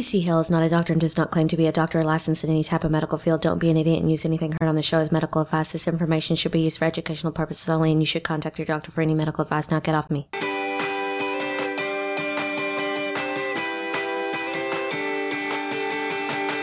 TC Hale is not a doctor and does not claim to be a doctor or licensed in any type of medical field. Don't be an idiot and use anything heard on the show as medical advice. This information should be used for educational purposes only, and you should contact your doctor for any medical advice. Now get off me.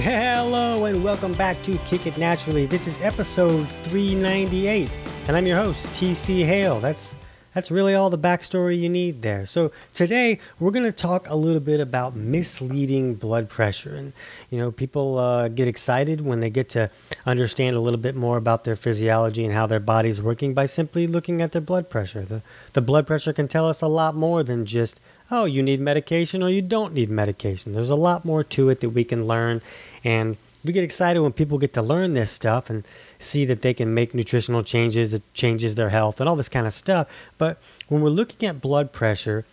Hello and welcome back to Kick It Naturally. This is episode 398, and I'm your host, TC Hale. That's that's really all the backstory you need there. So today we're going to talk a little bit about misleading blood pressure, and you know people uh, get excited when they get to understand a little bit more about their physiology and how their body's working by simply looking at their blood pressure. The the blood pressure can tell us a lot more than just oh you need medication or you don't need medication. There's a lot more to it that we can learn, and we get excited when people get to learn this stuff and see that they can make nutritional changes that changes their health and all this kind of stuff. But when we're looking at blood pressure,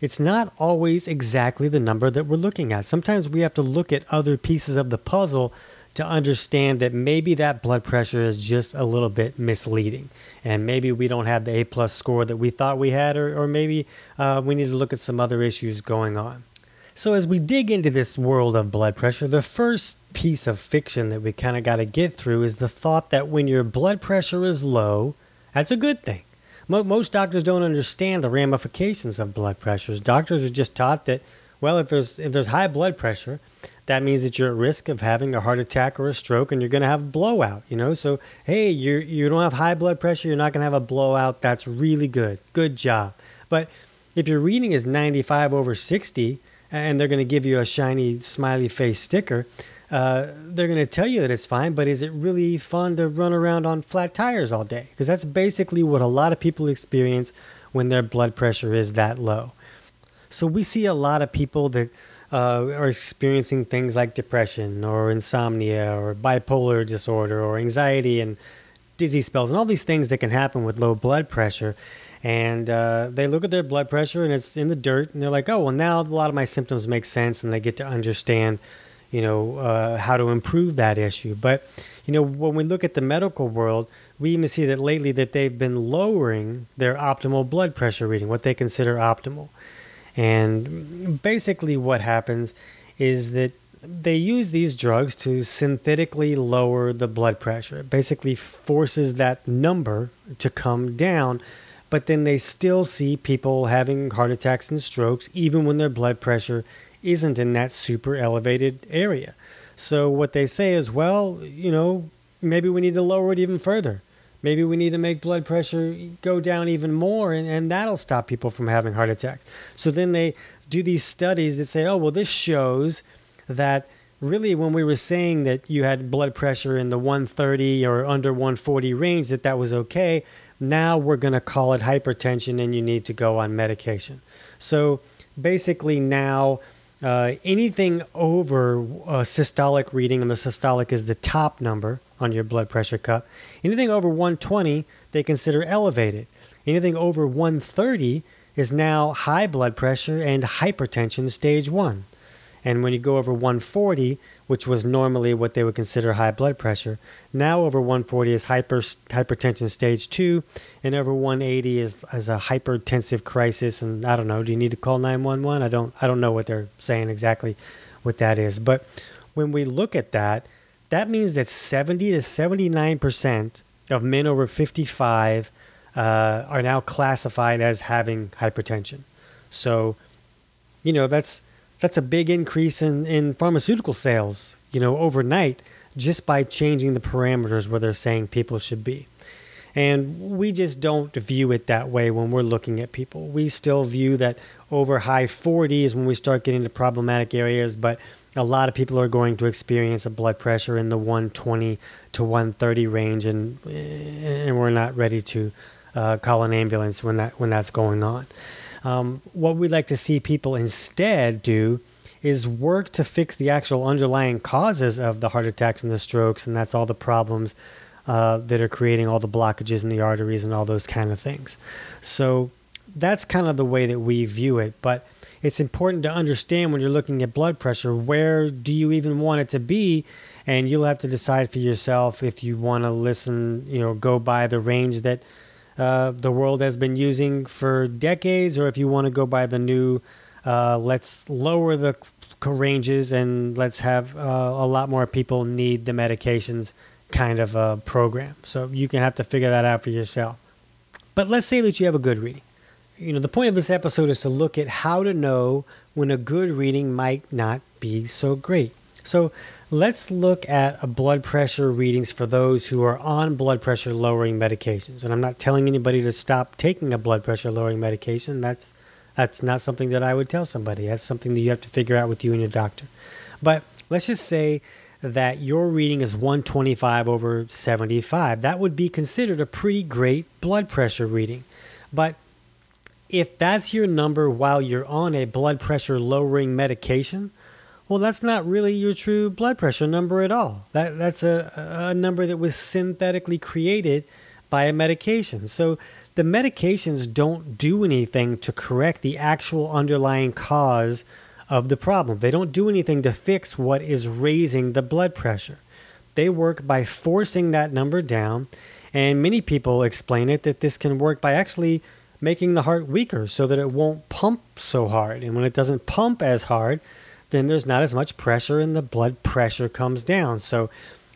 it's not always exactly the number that we're looking at. Sometimes we have to look at other pieces of the puzzle to understand that maybe that blood pressure is just a little bit misleading and maybe we don't have the a plus score that we thought we had or, or maybe uh, we need to look at some other issues going on so, as we dig into this world of blood pressure, the first piece of fiction that we kind of got to get through is the thought that when your blood pressure is low, that's a good thing. Most doctors don't understand the ramifications of blood pressures. Doctors are just taught that, well, if there's if there's high blood pressure, that means that you're at risk of having a heart attack or a stroke, and you're going to have a blowout. You know, so hey, you you don't have high blood pressure, you're not going to have a blowout. That's really good. Good job. But if your reading is 95 over 60, and they're going to give you a shiny smiley face sticker, uh, they're going to tell you that it's fine, but is it really fun to run around on flat tires all day? Because that's basically what a lot of people experience when their blood pressure is that low. So we see a lot of people that uh, are experiencing things like depression or insomnia or bipolar disorder or anxiety and dizzy spells and all these things that can happen with low blood pressure and uh, they look at their blood pressure and it's in the dirt and they're like oh well now a lot of my symptoms make sense and they get to understand you know uh, how to improve that issue but you know when we look at the medical world we even see that lately that they've been lowering their optimal blood pressure reading what they consider optimal and basically what happens is that they use these drugs to synthetically lower the blood pressure. It basically forces that number to come down but then they still see people having heart attacks and strokes even when their blood pressure isn't in that super elevated area. So what they say is, well, you know, maybe we need to lower it even further. Maybe we need to make blood pressure go down even more, and, and that'll stop people from having heart attacks. So then they do these studies that say, oh, well, this shows that really when we were saying that you had blood pressure in the 130 or under 140 range, that that was okay. Now we're going to call it hypertension and you need to go on medication. So basically, now uh, anything over a systolic reading, and the systolic is the top number on your blood pressure cup, anything over 120 they consider elevated. Anything over 130 is now high blood pressure and hypertension stage one. And when you go over 140, which was normally what they would consider high blood pressure, now over 140 is hyper, hypertension stage two, and over 180 is, is a hypertensive crisis. And I don't know, do you need to call 911? I don't, I don't know what they're saying exactly what that is. But when we look at that, that means that 70 to 79% of men over 55 uh, are now classified as having hypertension. So, you know, that's that's a big increase in, in pharmaceutical sales, you know, overnight just by changing the parameters where they're saying people should be. And we just don't view it that way when we're looking at people. We still view that over high 40 is when we start getting to problematic areas, but a lot of people are going to experience a blood pressure in the 120 to 130 range, and, and we're not ready to uh, call an ambulance when, that, when that's going on. Um, what we'd like to see people instead do is work to fix the actual underlying causes of the heart attacks and the strokes, and that's all the problems uh, that are creating all the blockages in the arteries and all those kind of things. So that's kind of the way that we view it. But it's important to understand when you're looking at blood pressure where do you even want it to be and you'll have to decide for yourself if you want to listen you know go by the range that uh, the world has been using for decades, or if you want to go by the new, uh, let's lower the ranges and let's have uh, a lot more people need the medications kind of a program. So you can have to figure that out for yourself. But let's say that you have a good reading. You know, the point of this episode is to look at how to know when a good reading might not be so great. So let's look at blood pressure readings for those who are on blood pressure lowering medications. And I'm not telling anybody to stop taking a blood pressure lowering medication. That's that's not something that I would tell somebody. That's something that you have to figure out with you and your doctor. But let's just say that your reading is 125 over 75. That would be considered a pretty great blood pressure reading. But if that's your number while you're on a blood pressure lowering medication, well, that's not really your true blood pressure number at all. That, that's a, a number that was synthetically created by a medication. So the medications don't do anything to correct the actual underlying cause of the problem. They don't do anything to fix what is raising the blood pressure. They work by forcing that number down, and many people explain it that this can work by actually making the heart weaker so that it won't pump so hard. And when it doesn't pump as hard, then there's not as much pressure and the blood pressure comes down. So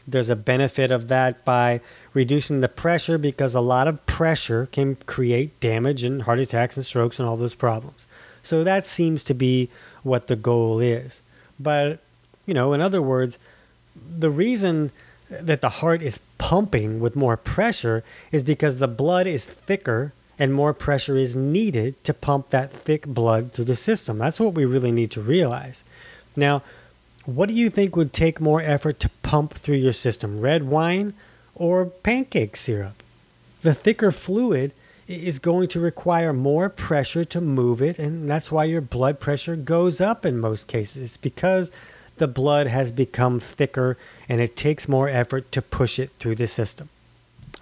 there's a benefit of that by reducing the pressure because a lot of pressure can create damage and heart attacks and strokes and all those problems. So that seems to be what the goal is. But, you know, in other words, the reason that the heart is pumping with more pressure is because the blood is thicker and more pressure is needed to pump that thick blood through the system. That's what we really need to realize. Now, what do you think would take more effort to pump through your system, red wine or pancake syrup? The thicker fluid is going to require more pressure to move it, and that's why your blood pressure goes up in most cases. It's because the blood has become thicker and it takes more effort to push it through the system.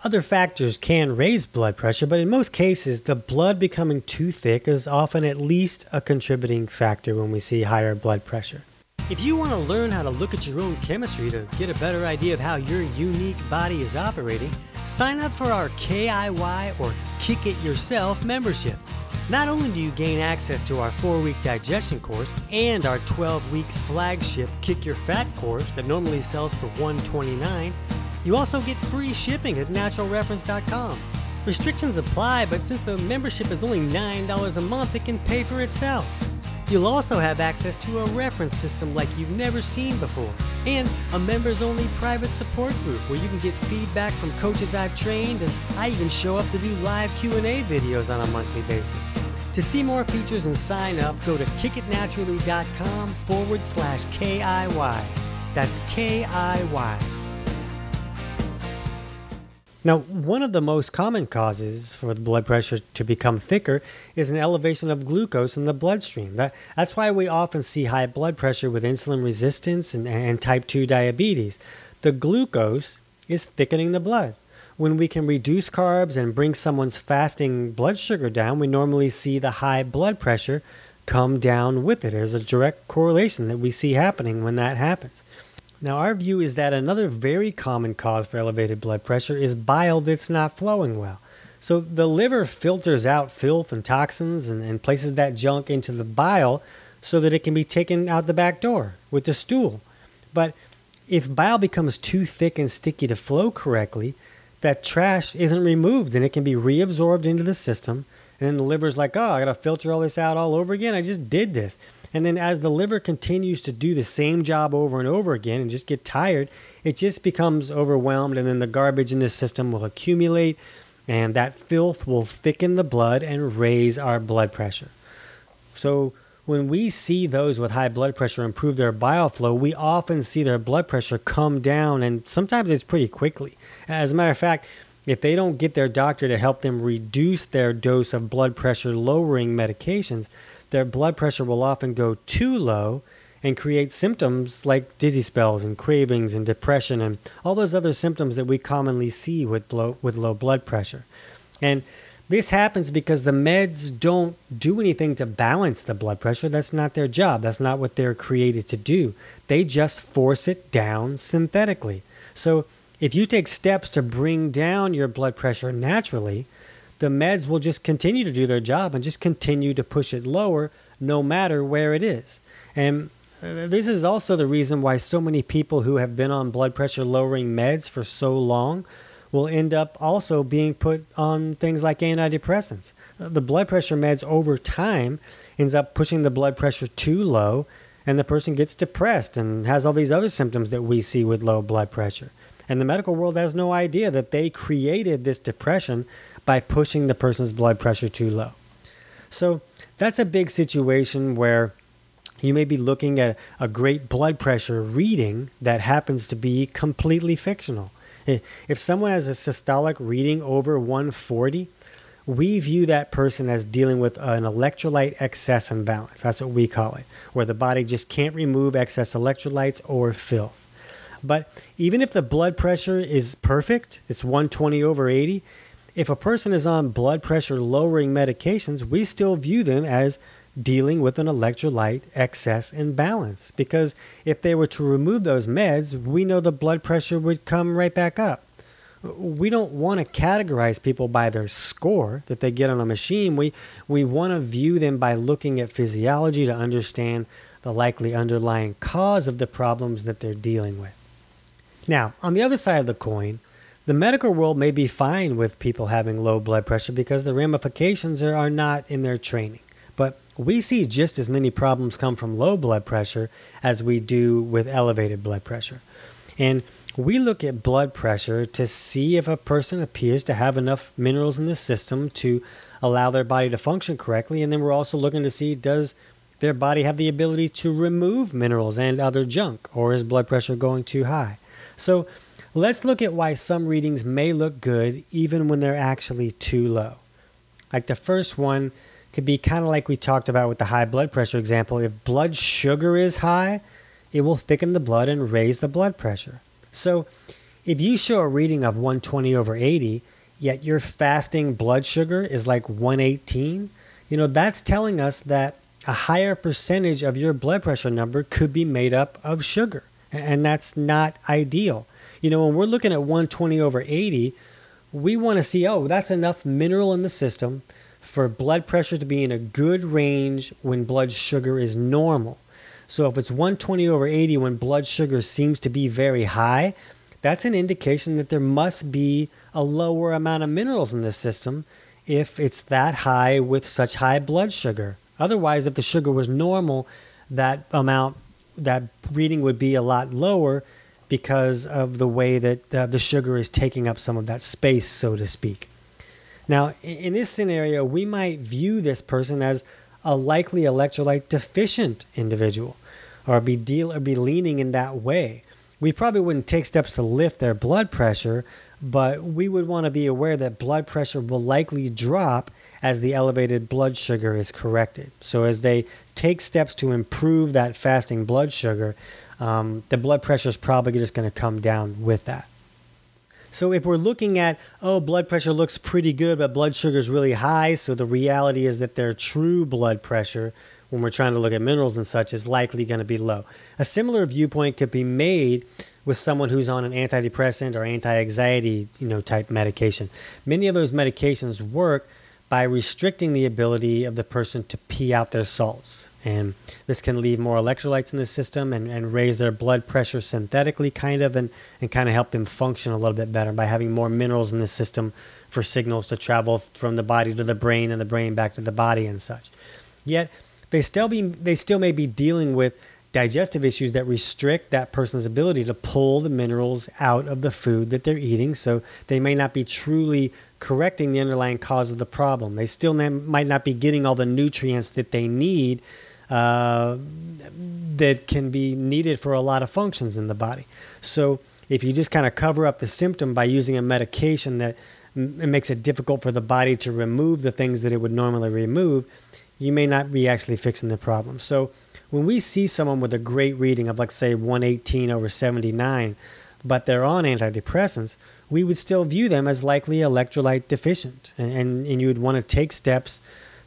Other factors can raise blood pressure, but in most cases, the blood becoming too thick is often at least a contributing factor when we see higher blood pressure. If you want to learn how to look at your own chemistry to get a better idea of how your unique body is operating, sign up for our KIY or Kick It Yourself membership. Not only do you gain access to our 4 week digestion course and our 12 week flagship Kick Your Fat course that normally sells for $129, you also get free shipping at naturalreference.com. Restrictions apply, but since the membership is only $9 a month, it can pay for itself. You'll also have access to a reference system like you've never seen before, and a members only private support group where you can get feedback from coaches I've trained and I even show up to do live Q&A videos on a monthly basis. To see more features and sign up, go to kickitnaturally.com forward slash KIY. That's K-I-Y. Now, one of the most common causes for the blood pressure to become thicker is an elevation of glucose in the bloodstream. That, that's why we often see high blood pressure with insulin resistance and, and type 2 diabetes. The glucose is thickening the blood. When we can reduce carbs and bring someone's fasting blood sugar down, we normally see the high blood pressure come down with it. There's a direct correlation that we see happening when that happens. Now, our view is that another very common cause for elevated blood pressure is bile that's not flowing well. So, the liver filters out filth and toxins and, and places that junk into the bile so that it can be taken out the back door with the stool. But if bile becomes too thick and sticky to flow correctly, that trash isn't removed and it can be reabsorbed into the system. And then the liver's like, oh, I got to filter all this out all over again. I just did this. And then as the liver continues to do the same job over and over again and just get tired, it just becomes overwhelmed and then the garbage in the system will accumulate and that filth will thicken the blood and raise our blood pressure. So when we see those with high blood pressure improve their bile flow, we often see their blood pressure come down and sometimes it's pretty quickly. As a matter of fact, if they don't get their doctor to help them reduce their dose of blood pressure lowering medications, their blood pressure will often go too low and create symptoms like dizzy spells and cravings and depression and all those other symptoms that we commonly see with, with low blood pressure. And this happens because the meds don't do anything to balance the blood pressure. That's not their job. That's not what they're created to do. They just force it down synthetically. So if you take steps to bring down your blood pressure naturally, the meds will just continue to do their job and just continue to push it lower no matter where it is. And Uh, This is also the reason why so many people who have been on blood pressure lowering meds for so long will end up also being put on things like antidepressants. Uh, The blood pressure meds over time ends up pushing the blood pressure too low and the person gets depressed and has all these other symptoms that we see with low blood pressure. And the medical world has no idea that they created this depression by pushing the person's blood pressure too low. So that's a big situation where you may be looking at a great blood pressure reading that happens to be completely fictional. If someone has a systolic reading over 140, we view that person as dealing with an electrolyte excess imbalance. That's what we call it, where the body just can't remove excess electrolytes or filth. But even if the blood pressure is perfect, it's 120 over 80, if a person is on blood pressure lowering medications, we still view them as dealing with an electrolyte excess imbalance. Because if they were to remove those meds, we know the blood pressure would come right back up. We don't want to categorize people by their score that they get on a machine. We, we want to view them by looking at physiology to understand the likely underlying cause of the problems that they're dealing with. Now, on the other side of the coin, the medical world may be fine with people having low blood pressure because the ramifications are, are not in their training. But we see just as many problems come from low blood pressure as we do with elevated blood pressure. And we look at blood pressure to see if a person appears to have enough minerals in the system to allow their body to function correctly. And then we're also looking to see does their body have the ability to remove minerals and other junk, or is blood pressure going too high? So let's look at why some readings may look good even when they're actually too low. Like the first one could be kind of like we talked about with the high blood pressure example. If blood sugar is high, it will thicken the blood and raise the blood pressure. So if you show a reading of 120 over 80, yet your fasting blood sugar is like 118, you know, that's telling us that a higher percentage of your blood pressure number could be made up of sugar. And that's not ideal. You know, when we're looking at 120 over 80, we want to see, oh, that's enough mineral in the system for blood pressure to be in a good range when blood sugar is normal. So if it's 120 over 80 when blood sugar seems to be very high, that's an indication that there must be a lower amount of minerals in the system if it's that high with such high blood sugar. Otherwise, if the sugar was normal, that amount, that reading would be a lot lower because of the way that uh, the sugar is taking up some of that space, so to speak. Now, in this scenario, we might view this person as a likely electrolyte deficient individual or be deal or be leaning in that way. We probably wouldn't take steps to lift their blood pressure, but we would want to be aware that blood pressure will likely drop as the elevated blood sugar is corrected. So as they take steps to improve that fasting blood sugar, um, the blood pressure is probably just going to come down with that. So if we're looking at, oh, blood pressure looks pretty good, but blood sugar is really high, so the reality is that their true blood pressure, when we're trying to look at minerals and such, is likely going to be low. A similar viewpoint could be made with someone who's on an antidepressant or anti-anxiety, you know, type medication. Many of those medications work by restricting the ability of the person to pee out their salts. And this can leave more electrolytes in the system and, and raise their blood pressure synthetically, kind of, and, and kind of help them function a little bit better by having more minerals in the system for signals to travel from the body to the brain and the brain back to the body and such. Yet, they still, be, they still may be dealing with digestive issues that restrict that person's ability to pull the minerals out of the food that they're eating. So they may not be truly correcting the underlying cause of the problem. They still might not be getting all the nutrients that they need uh, that can be needed for a lot of functions in the body. So if you just kind of cover up the symptom by using a medication that it makes it difficult for the body to remove the things that it would normally remove, you may not be actually fixing the problem. So when we see someone with a great reading of, like, say, 118 over 79, but they're on antidepressants, we would still view them as likely electrolyte deficient. And, and, and you would want to take steps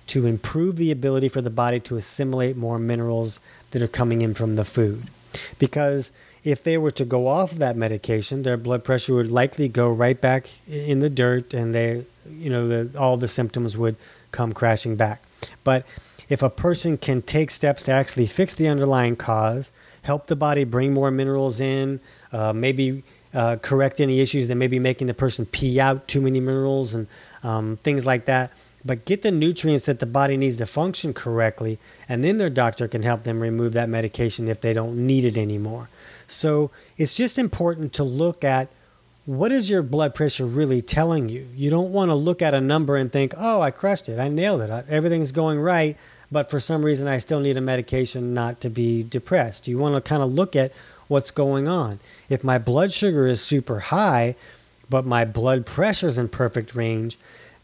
to improve the ability for the body to assimilate more minerals that are coming in from the food. Because if they were to go off of that medication, their blood pressure would likely go right back in the dirt and they, you know, the, all the symptoms would come crashing back. But if a person can take steps to actually fix the underlying cause, help the body bring more minerals in, uh, maybe uh, correct any issues that may be making the person pee out too many minerals and um, things like that. But get the nutrients that the body needs to function correctly, and then their doctor can help them remove that medication if they don't need it anymore. So it's just important to look at what is your blood pressure really telling you? You don't want to look at a number and think, oh, I crushed it, I nailed it, everything's going right, but for some reason I still need a medication not to be depressed. You want to kind of look at what's going on. If my blood sugar is super high, but my blood pressure is in perfect range,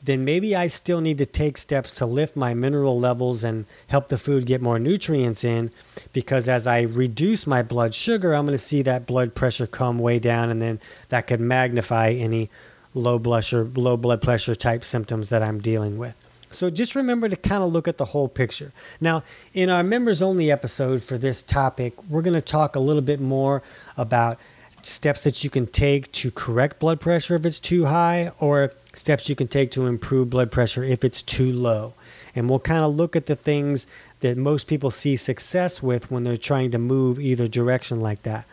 then maybe I still need to take steps to lift my mineral levels and help the food get more nutrients in. Because as I reduce my blood sugar, I'm going to see that blood pressure come way down, and then that could magnify any low blood pressure, low blood pressure type symptoms that I'm dealing with. So just remember to kind of look at the whole picture. Now, in our members only episode for this topic, we're going to talk a little bit more about steps that you can take to correct blood pressure if it's too high or steps you can take to improve blood pressure if it's too low. And we'll kind of look at the things that most people see success with when they're trying to move either direction like that.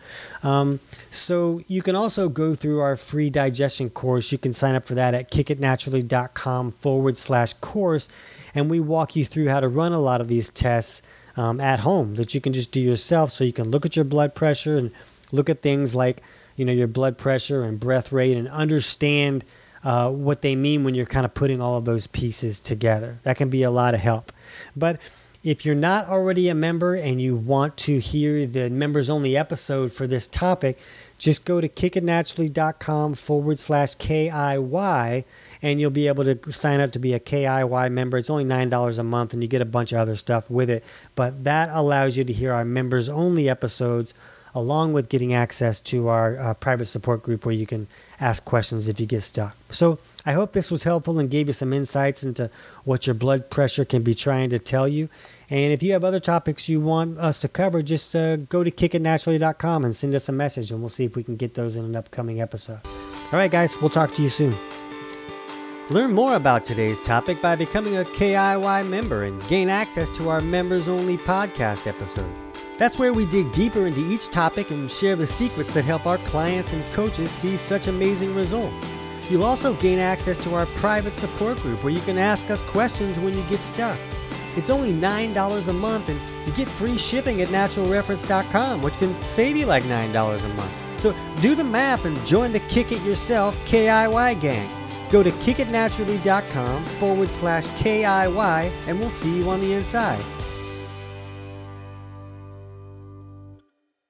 Um, so you can also go through our free digestion course. You can sign up for that at kickitnaturally.com forward slash course. And we walk you through how to run a lot of these tests um, at home that you can just do yourself so you can look at your blood pressure and look at things like you know your blood pressure and breath rate and understand uh, what they mean when you're kind of putting all of those pieces together. That can be a lot of help. But if you're not already a member and you want to hear the members only episode for this topic, just go to kickitnaturally.com forward slash KIY and you'll be able to sign up to be a KIY member. It's only $9 a month and you get a bunch of other stuff with it. But that allows you to hear our members only episodes along with getting access to our uh, private support group where you can ask questions if you get stuck. So I hope this was helpful and gave you some insights into what your blood pressure can be trying to tell you. And if you have other topics you want us to cover, just uh, go to kickitnaturally.com and send us a message, and we'll see if we can get those in an upcoming episode. All right, guys, we'll talk to you soon. Learn more about today's topic by becoming a KIY member and gain access to our members only podcast episodes. That's where we dig deeper into each topic and share the secrets that help our clients and coaches see such amazing results. You'll also gain access to our private support group where you can ask us questions when you get stuck. It's only $9 a month and you get free shipping at naturalreference.com, which can save you like $9 a month. So do the math and join the Kick It Yourself KIY gang. Go to kickitnaturally.com forward slash KIY and we'll see you on the inside.